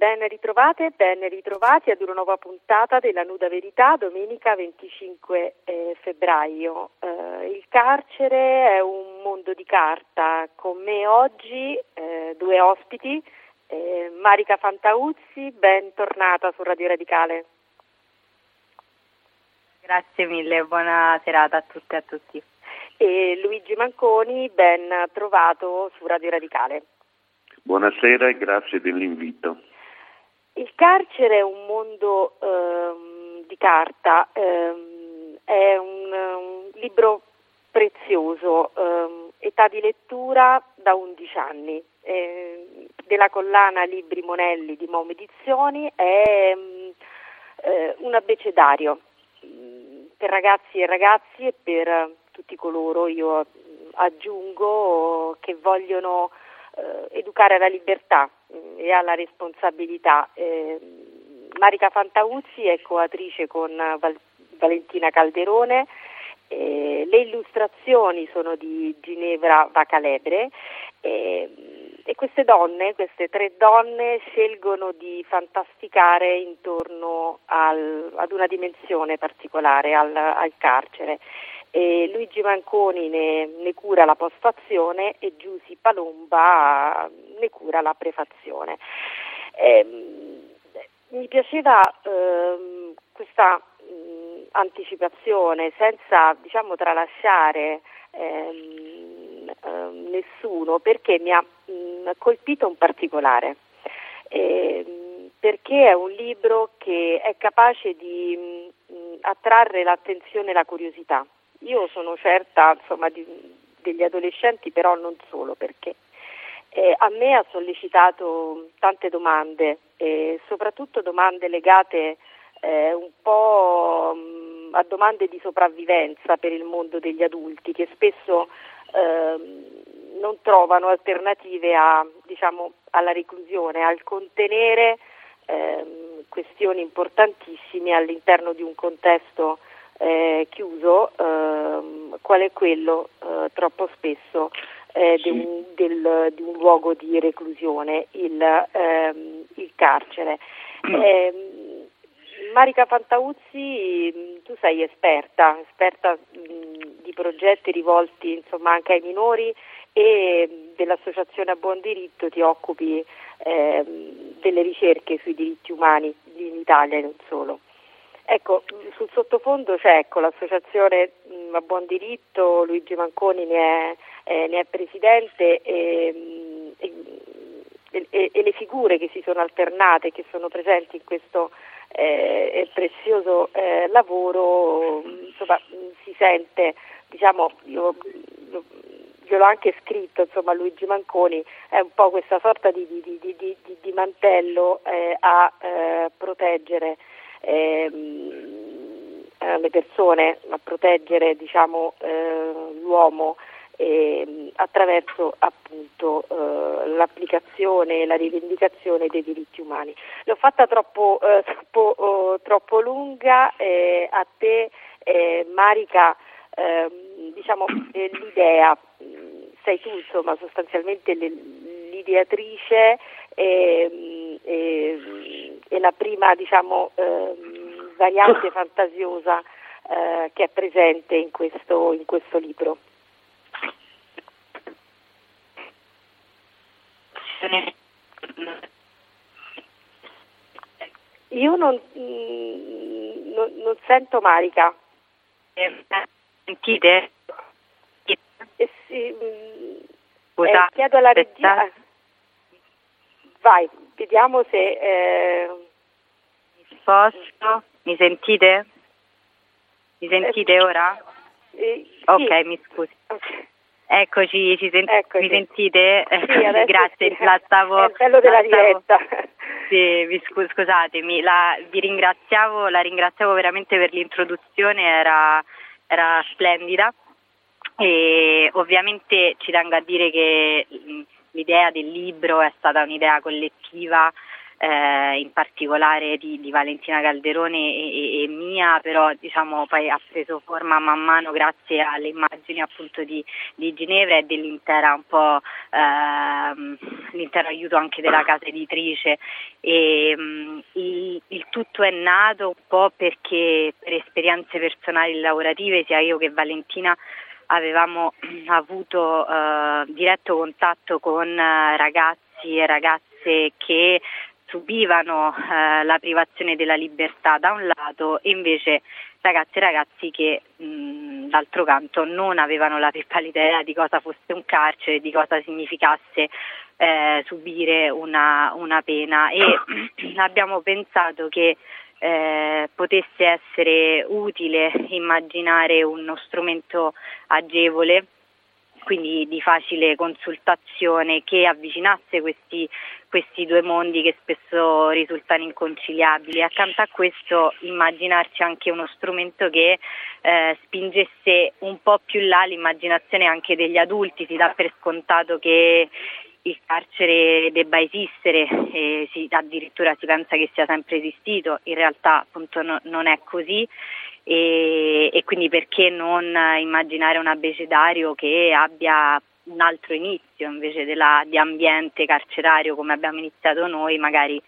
Ben ritrovate, ben ritrovati ad una nuova puntata della Nuda Verità, domenica 25 eh, febbraio. Eh, il carcere è un mondo di carta. Con me oggi eh, due ospiti, eh, Marica Fantauzzi, bentornata su Radio Radicale. Grazie mille, buona serata a tutte e a tutti. E Luigi Manconi, ben trovato su Radio Radicale. Buonasera e grazie dell'invito. Il carcere è un mondo ehm, di carta, ehm, è un, un, libro prezioso, ehm, età di lettura da 11 anni, eh, della collana Libri Monelli di Mom Edizioni, è ehm, eh, un abbecedario mm, per ragazzi e ragazzi e per tutti coloro, io aggiungo, che vogliono educare alla libertà mm, e alla responsabilità. Eh, Marica Fantauzzi è coautrice con Val- Valentina Calderone. Eh, le illustrazioni sono di Ginevra Vacalebre eh, e queste donne, queste tre donne, scelgono di fantasticare intorno al, ad una dimensione particolare, al, al carcere e Luigi Manconi ne, ne, cura la postazione e Giussi Palomba ne cura la prefazione. Eh, mi piaceva eh, questa mh, anticipazione senza diciamo, tralasciare ehm, ehm, nessuno perché mi ha mh, colpito un particolare. Eh, perché è un libro che è capace di mh, attrarre l'attenzione e la curiosità io sono certa insomma, di, degli adolescenti, però non solo perché eh, a me ha sollecitato tante domande, eh, soprattutto domande legate eh, un po' mh, a domande di sopravvivenza per il mondo degli adulti che spesso ehm, non trovano alternative a, diciamo, alla reclusione, al contenere ehm, questioni importantissime all'interno di un contesto eh, chiuso, ehm, qual è quello eh, troppo spesso eh, sì. di, un, del, di, un, luogo di reclusione, il, ehm, il carcere. Mm. Ehm, Marica Fantauzzi, tu sei esperta, esperta mh, di progetti rivolti insomma, anche ai minori e dell'Associazione a Buon Diritto ti occupi eh, delle ricerche sui diritti umani in Italia e non solo. Ecco, sul sottofondo c'è ecco, l'associazione mh, a buon diritto, Luigi Manconi ne è, eh, ne è presidente e, e, e, e, le figure che si sono alternate, che sono presenti in questo eh, prezioso eh, lavoro, insomma, si sente, diciamo, io, gliel'ho anche scritto, insomma, Luigi Manconi, è un po' questa sorta di, di, di, di mantello eh, a eh, proteggere ehm, le persone, a proteggere diciamo, eh, l'uomo eh, attraverso appunto eh, l'applicazione e la rivendicazione dei diritti umani. L'ho fatta troppo, eh, troppo, oh, troppo lunga, eh, a te eh, Marica ehm, diciamo, l'idea, sei tu insomma sostanzialmente l'ideatrice e, e, e la prima diciamo, eh, variante fantasiosa eh, che è presente in questo, in questo libro. Io non, mm, non, non sento Marica. Sentite? Eh, sì, mm, eh, chiedo alla regia. Vai, vediamo se... Eh... Posso? Mi sentite? Mi sentite eh, ora? Eh, sì. Ok, mi scusi. Okay. Eccoci, sen- Eccoci, mi sentite? Sì, Grazie, sì. la stavo... È il bello della diretta. Sì, vi scu- scusatemi, la, vi ringraziavo, la ringraziavo veramente per l'introduzione, era, era splendida e ovviamente ci tengo a dire che l'idea del libro è stata un'idea collettiva eh, in particolare di, di, Valentina Calderone e, e, e, mia, però diciamo poi ha preso forma man mano grazie alle immagini appunto di, di Ginevra e dell'intera un po' ehm, l'intero aiuto anche della casa editrice. E mh, mm, il, il, tutto è nato un po' perché per esperienze personali lavorative sia io che Valentina avevamo avuto eh, diretto contatto con eh, ragazzi e ragazze che subivano eh, la privazione della libertà da un lato e invece ragazzi e ragazzi che mh, d'altro canto non avevano la più pallida idea di cosa fosse un carcere, di cosa significasse eh, subire una, una, pena. E abbiamo pensato che eh, potesse essere utile immaginare uno strumento agevole quindi di facile consultazione che avvicinasse questi, questi, due mondi che spesso risultano inconciliabili. Accanto a questo immaginarci anche uno strumento che eh, spingesse un po' più là l'immaginazione anche degli adulti, si dà per scontato che il carcere debba esistere, e si, addirittura si pensa che sia sempre esistito, in realtà appunto no, non è così. E, e, quindi perché non immaginare un abecedario che abbia un altro inizio invece della, di ambiente carcerario come abbiamo iniziato noi, magari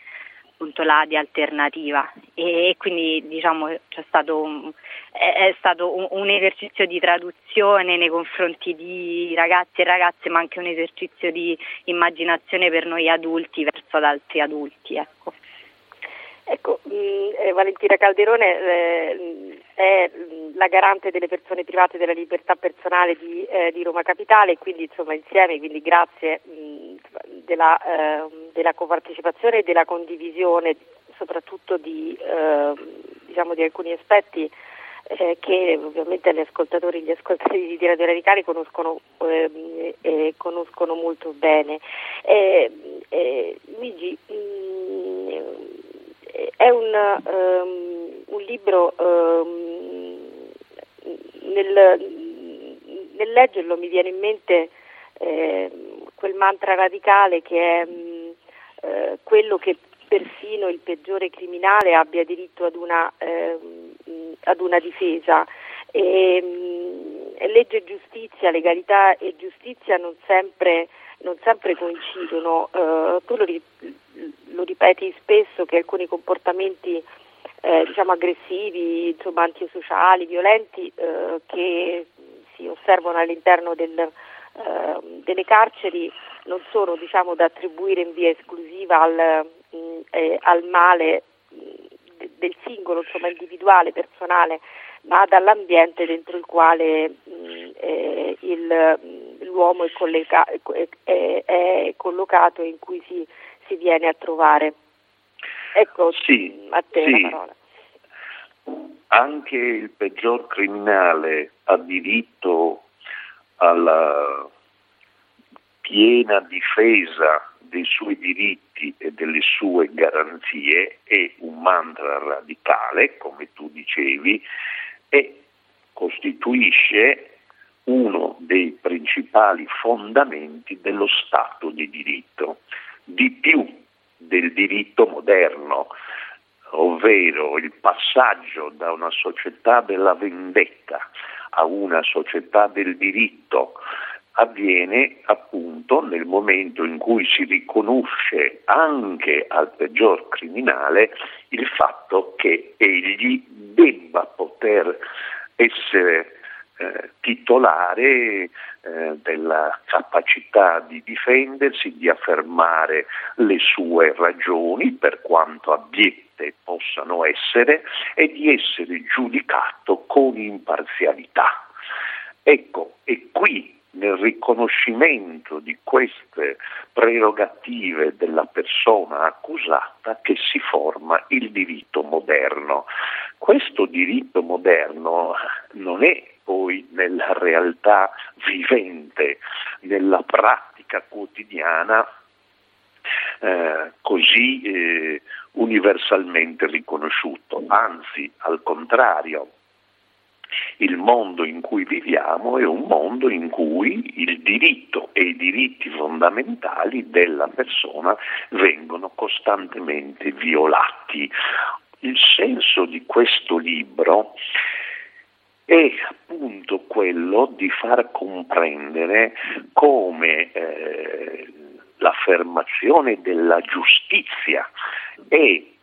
appunto là di alternativa e, quindi diciamo c'è stato un, è, stato un, un, esercizio di traduzione nei confronti di ragazzi e ragazze ma anche un esercizio di immaginazione per noi adulti verso ad altri adulti. Ecco. Ecco, mm, eh, Valentina Calderone eh, è la garante delle persone private della libertà personale di, eh, di Roma Capitale, quindi insomma insieme, quindi grazie mh, mm, della, eh, della, copartecipazione e della condivisione soprattutto di, ehm, diciamo, di alcuni aspetti eh, che ovviamente gli ascoltatori, gli ascoltatori di Radio Radicale conoscono, ehm, eh, conoscono molto bene. Eh, eh Luigi, mh, mm, è un, um, un libro, um, nel, nel, leggerlo mi viene in mente eh, quel mantra radicale che è um, eh, quello che persino il peggiore criminale abbia diritto ad una, eh, ad una difesa. E, legge e giustizia, legalità e giustizia non sempre, non sempre coincidono. Uh, tu lo, lo, ripeti spesso che alcuni comportamenti eh, diciamo aggressivi, insomma, antisociali, violenti eh, che si osservano all'interno del, eh, delle carceri non sono diciamo, da attribuire in via esclusiva al, mm, eh, al male mm, del singolo, insomma, individuale, personale, ma dall'ambiente dentro il quale mm, eh, il, l'uomo è, collega, è, è, collocato e in cui si, si, viene a trovare. Ecco, sì, a te sì. la parola. Anche il peggior criminale ha diritto alla piena difesa dei suoi diritti e delle sue garanzie è un mantra radicale, come tu dicevi, e costituisce uno dei principali fondamenti dello Stato di diritto, di più del diritto moderno, ovvero il passaggio da una società della vendetta a una società del diritto avviene appunto nel momento in cui si riconosce anche al peggior criminale il fatto che egli debba poter essere eh, titolare eh, della capacità di difendersi, di affermare le sue ragioni per quanto abiette possano essere e di essere giudicato con imparzialità. Ecco, e qui nel riconoscimento di queste prerogative della persona accusata che si forma il diritto moderno. Questo diritto moderno non è poi nella realtà vivente, nella pratica quotidiana eh, così eh, universalmente riconosciuto, anzi al contrario il mondo in cui viviamo è un mondo in cui il diritto e i diritti fondamentali della persona vengono costantemente violati. Il senso di questo libro è appunto quello di far comprendere come eh, l'affermazione della giustizia e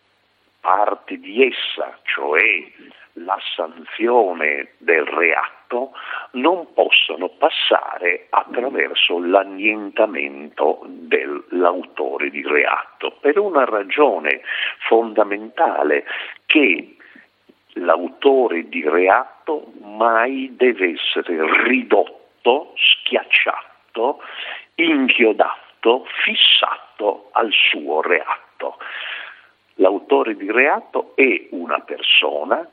parte di essa, cioè la sanzione del reato, non possono passare attraverso l'annientamento dell'autore di reato, per una ragione fondamentale che l'autore di reato mai deve essere ridotto, schiacciato, inchiodato, fissato al suo reato. L'autore di reato è una persona,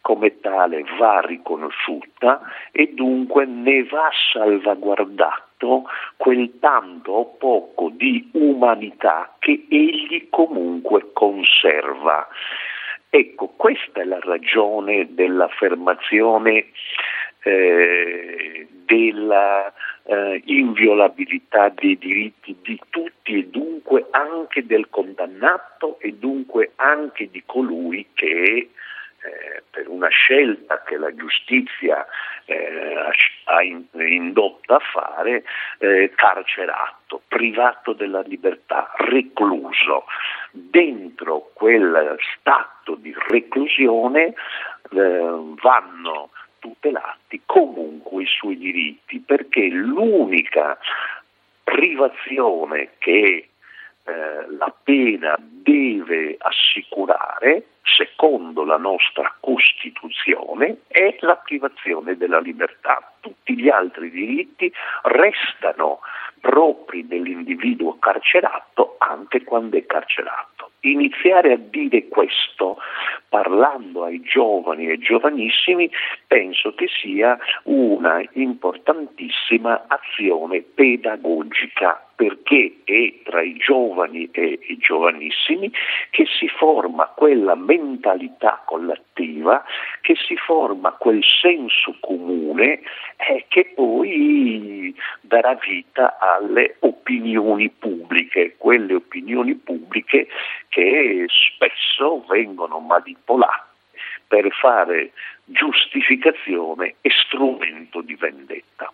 come tale va riconosciuta e dunque ne va salvaguardato quel tanto o poco di umanità che egli comunque conserva. Ecco, questa è la ragione dell'affermazione eh, della eh, inviolabilità dei diritti di tutti e dunque anche del condannato e dunque anche di colui che eh, per una scelta che la giustizia eh, ha indotto a fare, eh, carcerato, privato della libertà, recluso. Dentro quel stato di reclusione eh, vanno tutelati comunque i suoi diritti, perché l'unica privazione che eh, la pena deve assicurare, secondo la nostra Costituzione, è la privazione della libertà. Tutti gli altri diritti restano propri dell'individuo carcerato anche quando è carcerato. Iniziare a dire questo parlando ai giovani e giovanissimi penso che sia una importantissima azione pedagogica perché è tra i giovani e i giovanissimi che si forma quella mentalità collettiva, che si forma quel senso comune eh, che poi darà vita alle opinioni pubbliche, quelle opinioni pubbliche che spesso vengono manipolate per fare giustificazione e strumento di vendetta.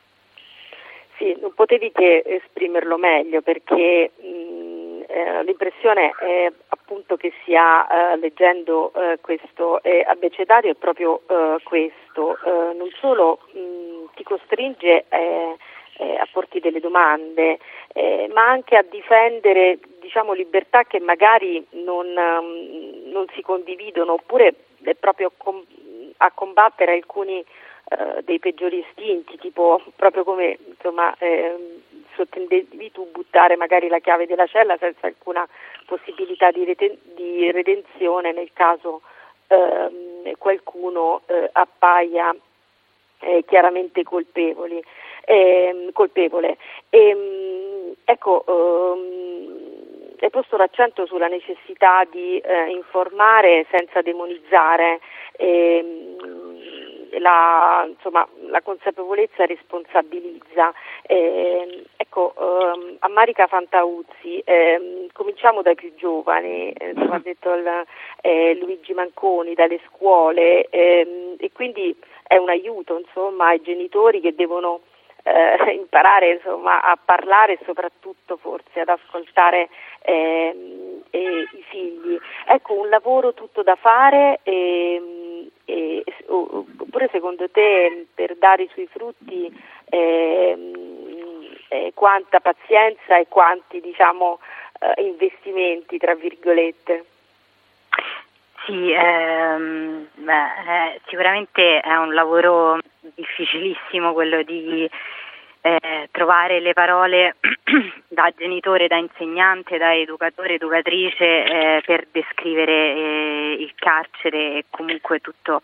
Sì, non potevi che esprimerlo meglio perché mh, eh, l'impressione è appunto che si ha eh, leggendo eh, questo abbecedario è proprio eh, questo, eh, non solo mh, ti costringe eh, a porti delle domande, ma anche a difendere diciamo, libertà che magari non, um, non si condividono oppure è proprio com- a combattere alcuni eh, dei peggiori istinti, tipo proprio come insomma, eh, sottendevi tu buttare magari la chiave della cella senza alcuna possibilità di, reten- di redenzione nel caso eh, qualcuno eh, appaia eh, chiaramente colpevoli, ehm, colpevole. E, ehm, ecco, ehm, è posto l'accento sulla necessità di eh, informare senza demonizzare. Ehm, la, insomma, la consapevolezza responsabilizza. Eh, ecco, ehm, a Marica Fantauzzi, eh, cominciamo dai più giovani, eh, come ha detto il, eh, Luigi Manconi, dalle scuole ehm, e quindi è un aiuto insomma, ai genitori che devono eh, imparare insomma, a parlare e soprattutto forse ad ascoltare ehm, i figli. Ecco, un lavoro tutto da fare. Ehm, e, oppure secondo te per dare i suoi frutti eh, eh, quanta pazienza e quanti diciamo, eh, investimenti tra virgolette? Sì, ehm, beh, eh, sicuramente è un lavoro difficilissimo quello di eh, trovare le parole da genitore, da insegnante, da educatore, educatrice eh, per descrivere eh, il carcere e comunque tutto,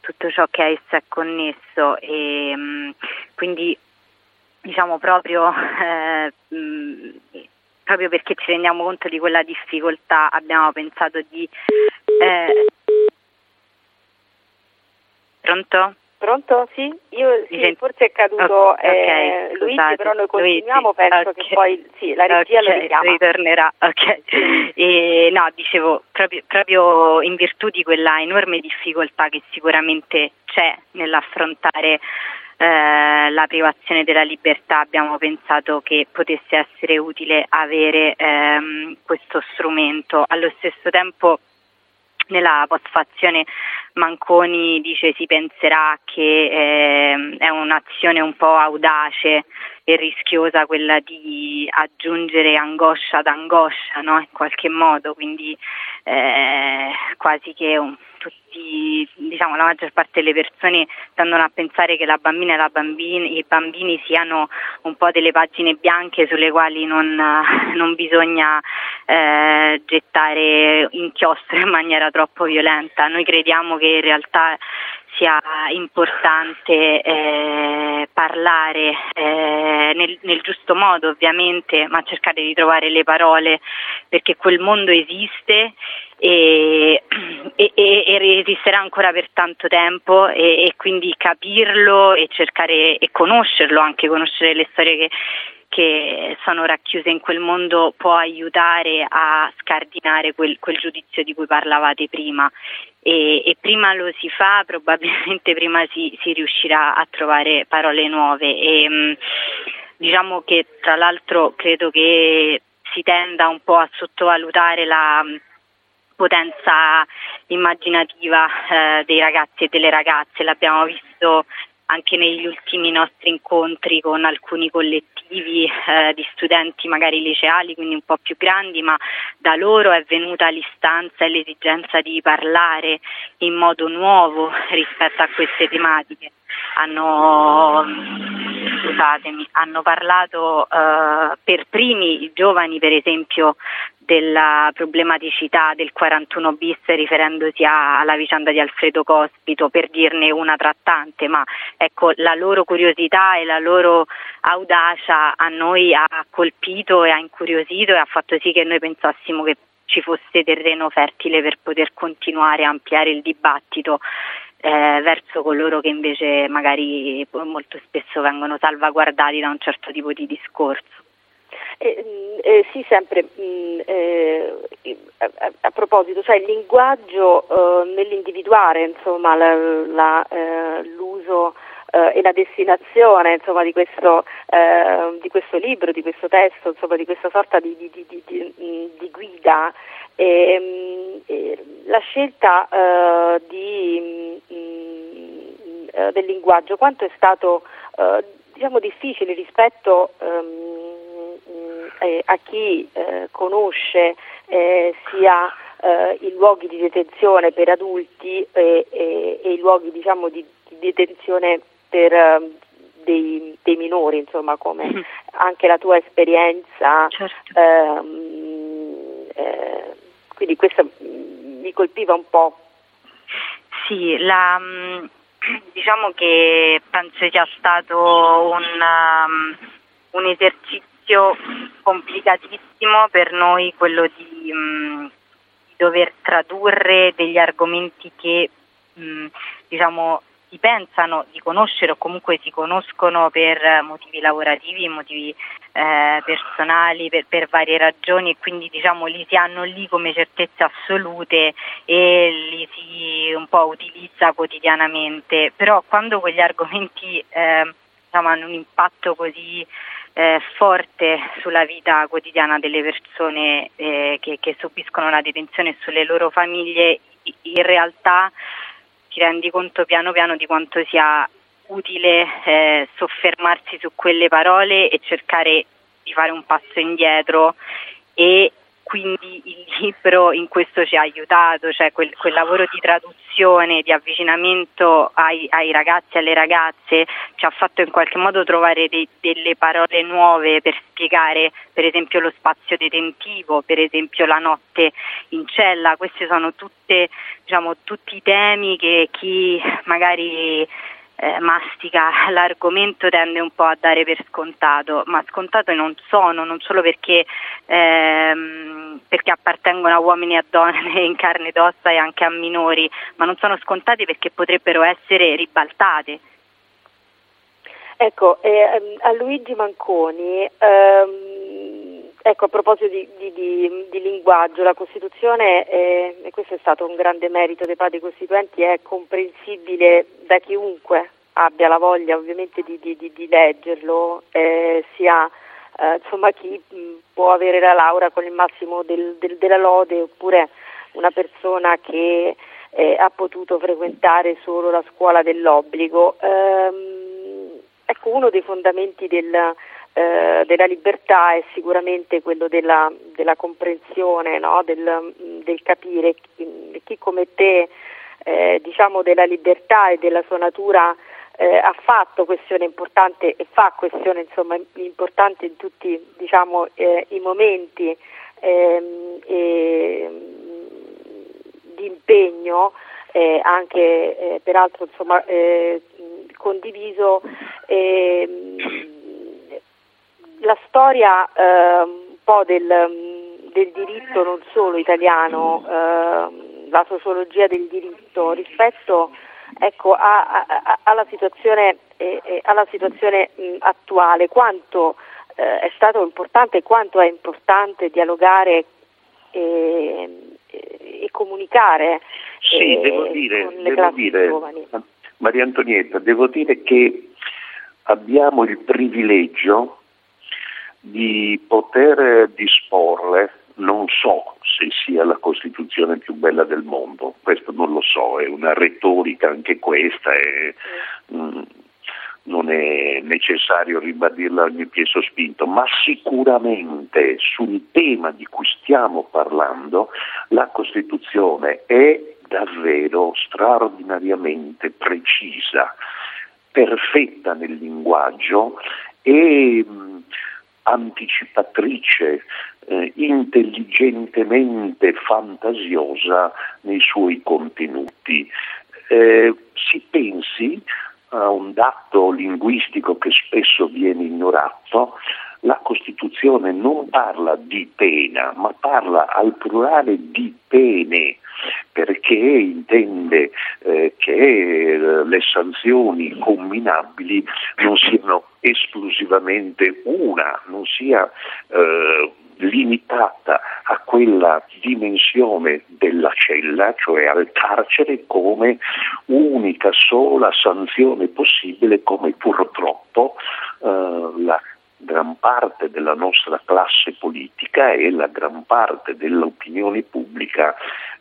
tutto, ciò che a esso è connesso. E, mh, mm, quindi diciamo proprio, eh, mh, mm, proprio perché ci rendiamo conto di quella difficoltà abbiamo pensato di... Eh, pronto? Pronto? Sì? Io sì, sent... forse è caduto okay, eh, okay, Luigi, però noi continuiamo, Luigi, penso okay. che poi sì, la regia lo richiama. ritornerà, ok. E, no, dicevo, proprio, proprio in virtù di quella enorme difficoltà che sicuramente c'è nell'affrontare eh, la privazione della libertà abbiamo pensato che potesse essere utile avere ehm, questo strumento. Allo stesso tempo nella postfazione Manconi dice si penserà che eh, è un'azione un po' audace e rischiosa quella di aggiungere angoscia ad angoscia no? in qualche modo, quindi eh, quasi che un, tutti, diciamo, la maggior parte delle persone tendono a pensare che la bambina e la bambini, i bambini siano un po' delle pagine bianche sulle quali non, non bisogna eh, gettare inchiostro in maniera troppo violenta. Noi crediamo che in realtà sia importante eh, parlare eh, nel, nel, giusto modo ovviamente, ma cercare di trovare le parole perché quel mondo esiste e, e, e esisterà ancora per tanto tempo e, e, quindi capirlo e cercare e conoscerlo, anche conoscere le storie che, che sono racchiuse in quel mondo può aiutare a scardinare quel, quel giudizio di cui parlavate prima. E, e, prima lo si fa probabilmente prima si, si riuscirà a trovare parole nuove. E mh, diciamo che tra l'altro credo che si tenda un po' a sottovalutare la potenza immaginativa eh, dei ragazzi e delle ragazze, l'abbiamo visto anche negli ultimi nostri incontri con alcuni collettivi eh, di studenti magari liceali, quindi un po' più grandi, ma da loro è venuta l'istanza e l'esigenza di parlare in modo nuovo rispetto a queste tematiche. Hanno, hanno parlato eh, per primi i giovani per esempio della problematicità del 41 bis riferendosi alla vicenda di Alfredo Cospito per dirne una tra tante, ma ecco la loro curiosità e la loro audacia a noi ha colpito e ha incuriosito e ha fatto sì che noi pensassimo che ci fosse terreno fertile per poter continuare a ampliare il dibattito eh, verso coloro che invece magari molto spesso vengono salvaguardati da un certo tipo di discorso. Eh, eh, sì, sempre mh, mm, eh, a, a, proposito, cioè il linguaggio eh, nell'individuare insomma, la, la, eh, l'uso eh, e la destinazione insomma, di, questo, di, questo, libro, di questo testo, insomma, di questa sorta di, di, di guida. E, e la scelta mh, mm, del linguaggio, quanto è stato diciamo, difficile rispetto um, eh, a chi eh, conosce eh, sia eh, i luoghi di detenzione per adulti e, e, e i luoghi diciamo, di, di, detenzione per ehm, dei, dei, minori, insomma, come mm-hmm. anche la tua esperienza. Certo. Ehm, eh, quindi questo mi colpiva un po'. Sì, la, mm, diciamo che penso sia stato un, um, un esercizio complicatissimo per noi quello di, mm, di dover tradurre degli argomenti che mm, diciamo si pensano di conoscere o comunque si conoscono per motivi lavorativi, motivi eh, personali, per, per, varie ragioni e quindi diciamo li si hanno lì come certezze assolute e li si un po' utilizza quotidianamente, però quando quegli argomenti eh, diciamo, hanno un impatto così eh, forte sulla vita quotidiana delle persone eh, che, che, subiscono la detenzione e sulle loro famiglie, in realtà ti rendi conto piano piano di quanto sia utile eh, soffermarsi su quelle parole e cercare di fare un passo indietro e quindi il libro in questo ci ha aiutato, cioè quel, quel lavoro di traduzione, di avvicinamento ai, ai, ragazzi e alle ragazze ci ha fatto in qualche modo trovare dei, delle parole nuove per spiegare per esempio lo spazio detentivo, per esempio la notte in cella, questi sono tutte, diciamo, tutti i temi che chi magari eh, mastica l'argomento tende un po' a dare per scontato, ma scontato non sono, non solo perché, ehm, perché appartengono a uomini e a donne in carne ed ossa e anche a minori, ma non sono scontati perché potrebbero essere ribaltate. Ecco, eh, a Luigi Manconi, ehm, ecco, a proposito di, di, di, di, linguaggio, la Costituzione, è, e questo è stato un grande merito dei padri costituenti, è comprensibile da chiunque abbia la voglia ovviamente di, leggerlo, eh, sia eh, insomma, chi mh, può avere la laurea con il massimo del, del, della lode oppure una persona che eh, ha potuto frequentare solo la scuola dell'obbligo. Ehm, Ecco, uno dei fondamenti del, eh, della libertà è sicuramente quello della, della comprensione, no? del, del, capire chi, chi come te eh, diciamo della libertà e della sua natura eh, ha fatto questione importante e fa questione insomma, importante in tutti diciamo, eh, i momenti ehm, di impegno eh, anche eh, peraltro insomma, eh, condiviso la storia eh, un po' del, del, diritto non solo italiano, eh, la sociologia del diritto rispetto ecco, a, a, alla situazione, eh, alla situazione mh, attuale, quanto eh, è stato importante e quanto è importante dialogare e, e comunicare sì, eh, devo dire, devo dire Maria Antonietta, devo dire che abbiamo il privilegio di poter disporre, non so se sia la Costituzione più bella del mondo, questo non lo so, è una retorica anche questa, è, mm, non è necessario ribadirla ogni piede sospinto, ma sicuramente sul tema di cui stiamo parlando la Costituzione è davvero straordinariamente precisa, perfetta nel linguaggio e mh, anticipatrice, eh, intelligentemente fantasiosa nei suoi contenuti. Eh, si pensi a un dato linguistico che spesso viene ignorato, la Costituzione non parla di pena, ma parla al plurale di pene perché intende eh, che eh, le sanzioni comminabili non siano esclusivamente una, non sia eh, limitata a quella dimensione della cella, cioè al carcere, come unica sola sanzione possibile, come purtroppo eh, la gran parte della nostra classe politica e la gran parte dell'opinione pubblica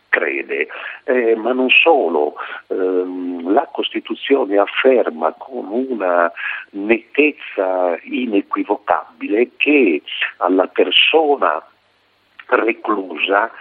crede, eh, ma non solo, ehm, la Costituzione afferma con una nettezza inequivocabile che alla persona reclusa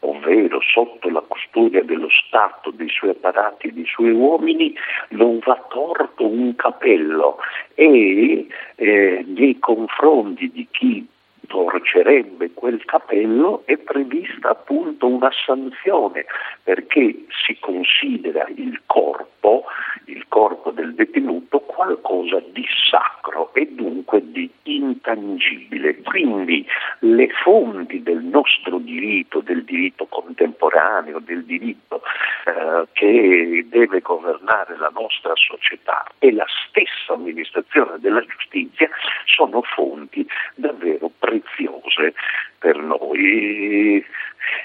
ovvero sotto la custodia dello Stato, dei suoi apparati e dei suoi uomini, non va torto un capello e eh, nei confronti di chi torcerebbe quel capello è prevista appunto una sanzione perché si considera il corpo, il corpo del detenuto qualcosa di sacro e dunque di intangibile. Quindi le fonti del nostro diritto, del diritto contemporaneo, del diritto eh, che deve governare la nostra società e la stessa amministrazione della giustizia sono fonti davvero preziose per noi.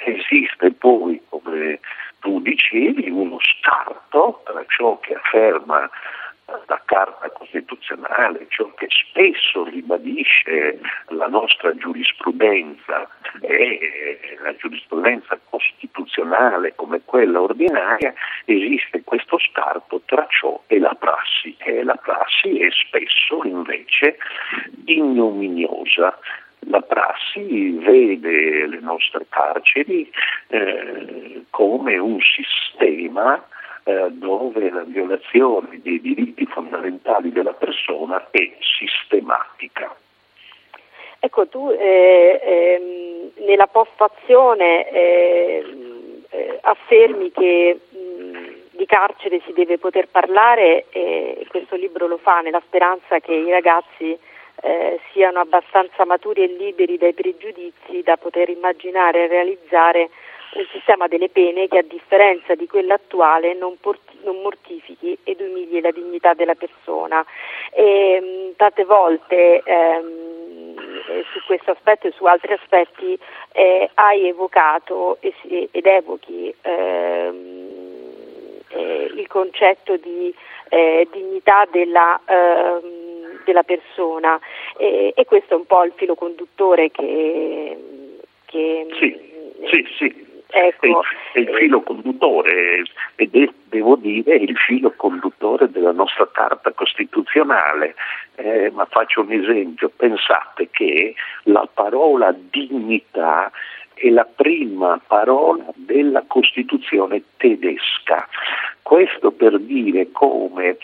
Esiste poi, come tu dicevi, uno scarto tra ciò che afferma la Carta Costituzionale, ciò che spesso ribadisce la nostra giurisprudenza e la giurisprudenza costituzionale come quella ordinaria, esiste questo scarto tra ciò e la prassi e la prassi è spesso invece ignominiosa. La prassi vede le nostre carceri eh, come un sistema eh, dove la violazione dei diritti fondamentali della persona è sistematica. Ecco, tu eh, ehm, nella postazione eh, eh affermi che mh, di carcere si deve poter parlare e questo libro lo fa nella speranza che i ragazzi eh, siano abbastanza maturi e liberi dai pregiudizi da poter immaginare e realizzare un sistema delle pene che a differenza di quello attuale non, porti, non mortifichi ed umili la dignità della persona. E, mh, tante volte ehm, su questo aspetto e su altri aspetti eh, hai evocato ed evochi ehm, eh, il concetto di eh, dignità della, ehm, della persona e, e, questo è un po' il filo conduttore che, che sì, sì, sì. Ecco, è, il, filo conduttore ed è, devo dire, il filo conduttore della nostra Carta Costituzionale. Eh, ma faccio un esempio, pensate che la parola dignità è la prima parola della Costituzione tedesca. Questo per dire come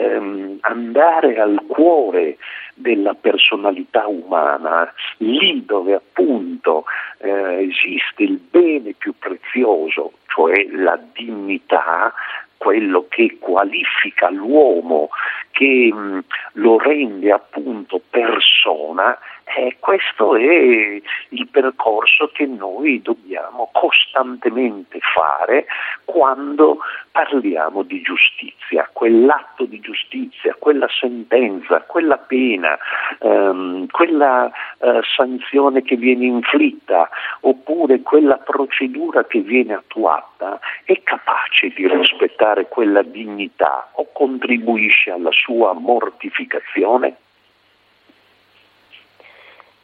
ehm, andare al cuore della personalità umana, lì dove appunto eh, esiste il bene più prezioso, cioè la dignità, quello che qualifica l'uomo, che mh, lo rende appunto persona, eh, questo è il percorso che noi dobbiamo costantemente fare quando parliamo di giustizia, quell'atto di giustizia, quella sentenza, quella pena, ehm, quella eh, sanzione che viene inflitta oppure quella procedura che viene attuata è capace di rispettare quella dignità o contribuisce alla sua mortificazione?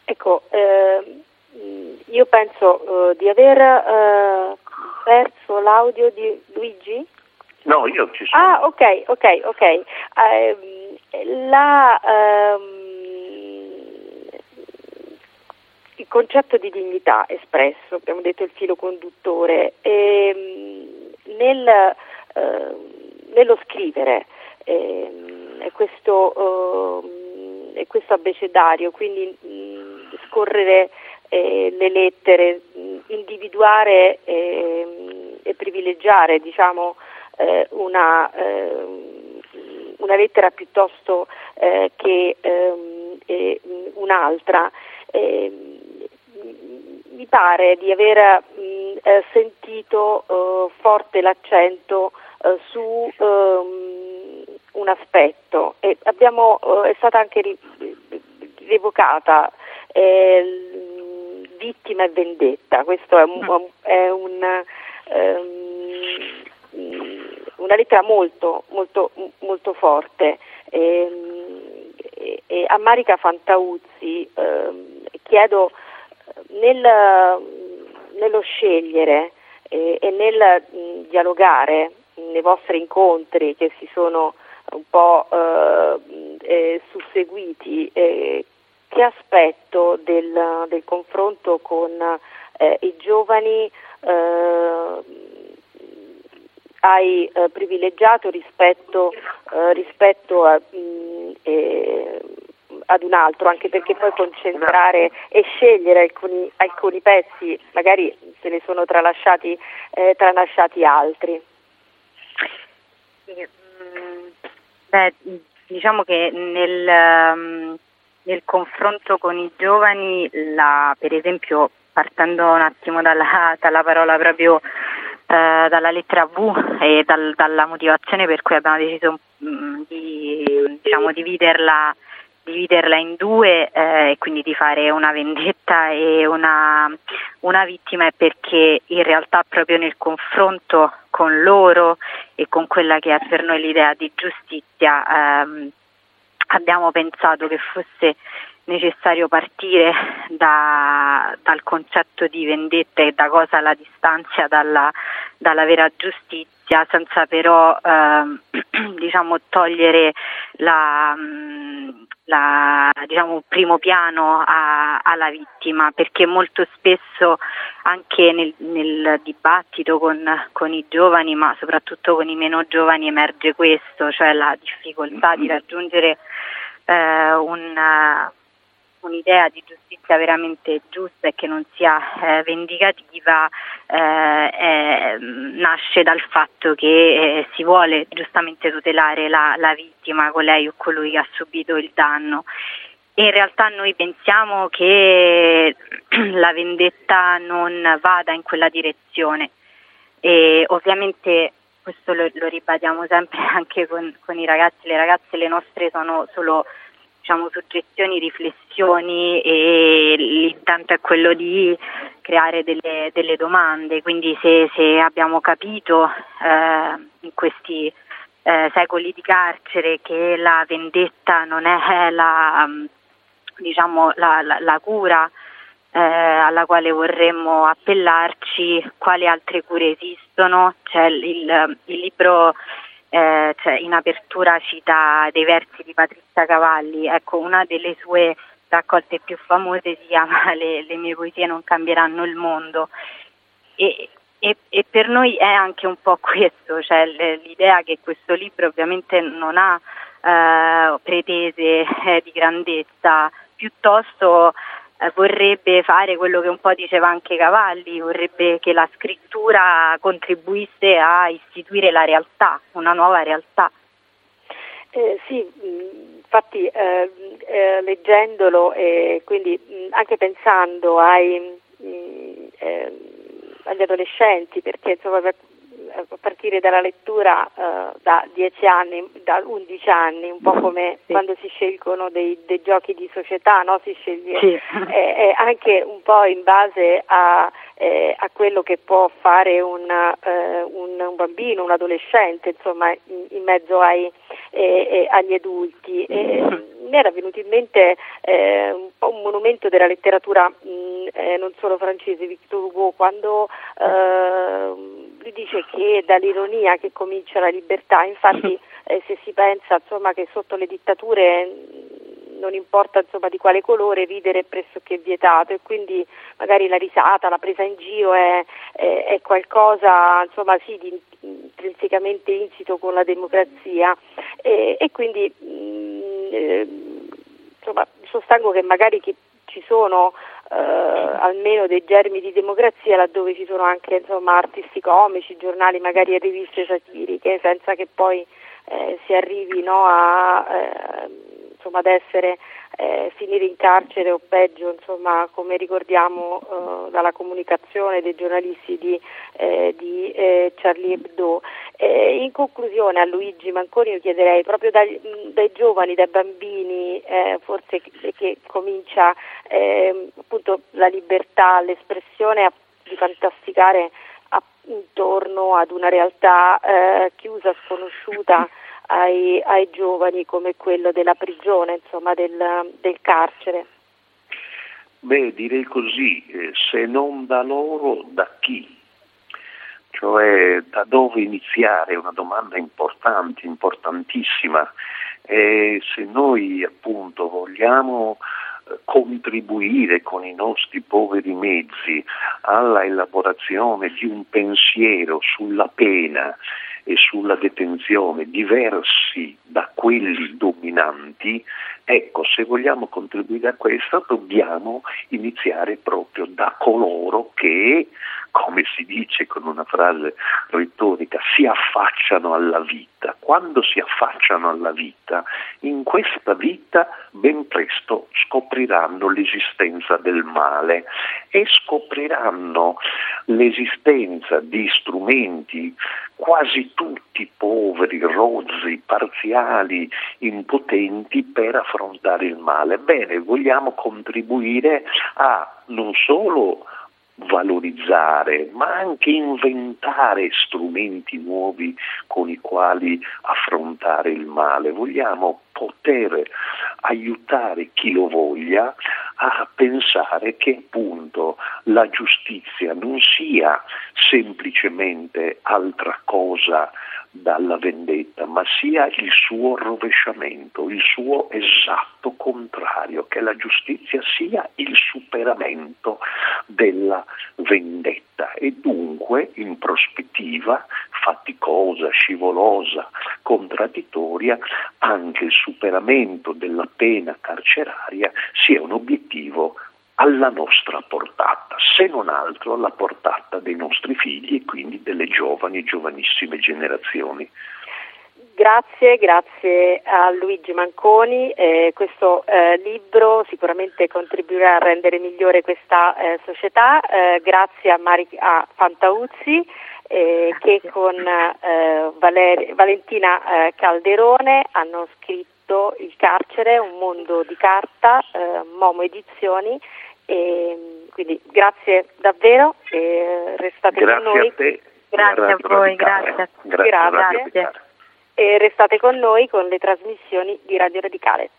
Ecco, eh, io penso eh, di aver eh, perso l'audio di Luigi. No, io ci sono. Ah, ok, ok, ok. La, ehm, il concetto di dignità espresso, abbiamo detto il filo conduttore, ehm, nel, nello scrivere ehm, questo, ehm, questo abecedario, quindi scorrere eh, le lettere, individuare eh, e privilegiare diciamo, eh, una, ehm, una, lettera piuttosto eh, che ehm, un'altra. Ehm, mi pare di aver mh, eh, sentito eh, forte l'accento su un aspetto e abbiamo, è stata anche rievocata eh, vittima e vendetta, questo è, un, mm. è un, um, una lettera molto, molto, molto forte. E, e, e a Marica Fantauzzi eh, chiedo nel, nello scegliere e nel mh, dialogare nei vostri incontri che si sono un po' eh, eh, susseguiti eh, che aspetto del, del confronto con eh, i giovani eh, hai eh, privilegiato rispetto, eh, rispetto a, mh, mm, eh, ad un altro, anche perché poi concentrare e scegliere alcuni, alcuni pezzi, magari se ne sono tralasciati, eh, tralasciati altri. Mm, beh, diciamo che nel, um, nel confronto con i giovani, la, per esempio partendo un attimo dalla, dalla parola proprio eh, dalla lettera V e dal, dalla motivazione per cui abbiamo deciso mh, mm, di diciamo, dividerla, dividerla, in due eh, e quindi di fare una vendetta e una, una vittima è perché in realtà proprio nel confronto con loro e con quella che è per noi l'idea di giustizia ehm, abbiamo pensato che fosse necessario partire da, dal concetto di vendetta e da cosa la distanzia dalla, dalla vera giustizia senza però eh, diciamo, togliere la, la, diciamo, primo piano a, alla vittima perché molto spesso anche nel, nel dibattito con, con, i giovani ma soprattutto con i meno giovani emerge questo, cioè la difficoltà di raggiungere eh, un, un'idea di giustizia veramente giusta e che non sia eh, vendicativa eh, eh, nasce dal fatto che eh, si vuole giustamente tutelare la, la vittima, colei o colui che ha subito il danno. In realtà noi pensiamo che la vendetta non vada in quella direzione e ovviamente questo lo, lo ribadiamo sempre anche con, con, i ragazzi, le ragazze, le nostre sono solo diciamo, suggezioni, riflessioni e l'intento è quello di creare delle, delle domande, quindi se, se abbiamo capito eh, in questi eh, secoli di carcere che la vendetta non è la, diciamo, la, la, la cura eh, alla quale vorremmo appellarci, quali altre cure esistono. C'è il, il libro eh, cioè in apertura cita dei versi di Patrizia Cavalli, ecco una delle sue raccolte più famose si chiama Le, le mie poesie non cambieranno il mondo. E, e, e, per noi è anche un po' questo, cioè l'idea che questo libro ovviamente non ha eh, pretese eh, di grandezza, piuttosto vorrebbe fare quello che un po' diceva anche Cavalli, vorrebbe che la scrittura contribuisse a istituire la realtà, una nuova realtà. Eh, sì, infatti eh, eh, leggendolo e quindi mh, anche pensando ai, mh, eh, agli adolescenti, perché insomma a partire dalla lettura uh, da 10 anni, da 11 anni, un po' come sì. quando si scelgono dei, dei, giochi di società, no? si sceglie sì. eh, eh, anche un po' in base a, eh, a quello che può fare un, eh, un, un, bambino, un adolescente, insomma, in, in mezzo ai, eh, agli adulti. E, mi era venuto in mente un po' un monumento della letteratura mh, mm, non solo francese, Victor Hugo, quando lui dice che è dall'ironia che comincia la libertà, infatti eh, se si pensa insomma, che sotto le dittature mm, non importa insomma, di quale colore ridere è pressoché vietato e quindi magari la risata, la presa in giro è, è, è qualcosa insomma, sì, di intrinsecamente insito con la democrazia. E, e quindi mh, mm, eh, insomma, sostengo che magari chi, ci sono eh, almeno dei germi di democrazia laddove ci sono anche insomma, artisti comici, giornali magari e riviste satiriche, senza che poi eh, si arrivi no, a, eh, insomma, ad essere eh, finire in carcere o peggio, insomma, come ricordiamo eh, dalla comunicazione dei giornalisti di, eh, di eh, Charlie Hebdo. Eh, in conclusione a Luigi Manconi io chiederei proprio dai, dai giovani, dai bambini, eh, forse che, che comincia ehm, appunto la libertà, l'espressione di fantasticare intorno ad una realtà chiusa, sconosciuta ai, ai giovani come quello della prigione, insomma del, del carcere? Beh, direi così, eh, se non da loro, da chi? Cioè da dove iniziare? È una domanda importante, importantissima. E se noi appunto vogliamo eh, contribuire con i nostri poveri mezzi alla elaborazione di un pensiero sulla pena e sulla detenzione diversi da quelli dominanti, ecco, se vogliamo contribuire a questo dobbiamo iniziare proprio da coloro che, come si dice con una frase retorica, si affacciano alla vita. Quando si affacciano alla vita, in questa vita ben presto scopriranno l'esistenza del male e scopriranno l'esistenza di strumenti quasi tutti poveri, rozzi, parziali, impotenti per affrontare il male. Bene, vogliamo contribuire a non solo valorizzare, ma anche inventare strumenti nuovi con i quali affrontare il male. Vogliamo poter aiutare chi lo voglia a pensare che appunto la giustizia non sia semplicemente altra cosa dalla vendetta, ma sia il suo rovesciamento, il suo esatto contrario, che la giustizia sia il superamento della vendetta. E dunque in prospettiva faticosa, scivolosa, contraddittoria, anche il superamento della pena carceraria sia un obiettivo alla nostra portata, se non altro alla portata dei nostri figli e quindi delle giovani e giovanissime generazioni. Grazie, grazie a Luigi Manconi. Eh, questo eh, libro sicuramente contribuirà a rendere migliore questa eh, società. Eh, grazie a, Mari- a Fantauzzi eh, che con eh, Valer- Valentina Calderone hanno scritto Il carcere, un mondo di carta, Momo Edizioni. E, quindi grazie davvero e restate grazie con noi. A te. Grazie a voi, grazie. Grazie. grazie. e restate con noi con le trasmissioni di Radio Radicale.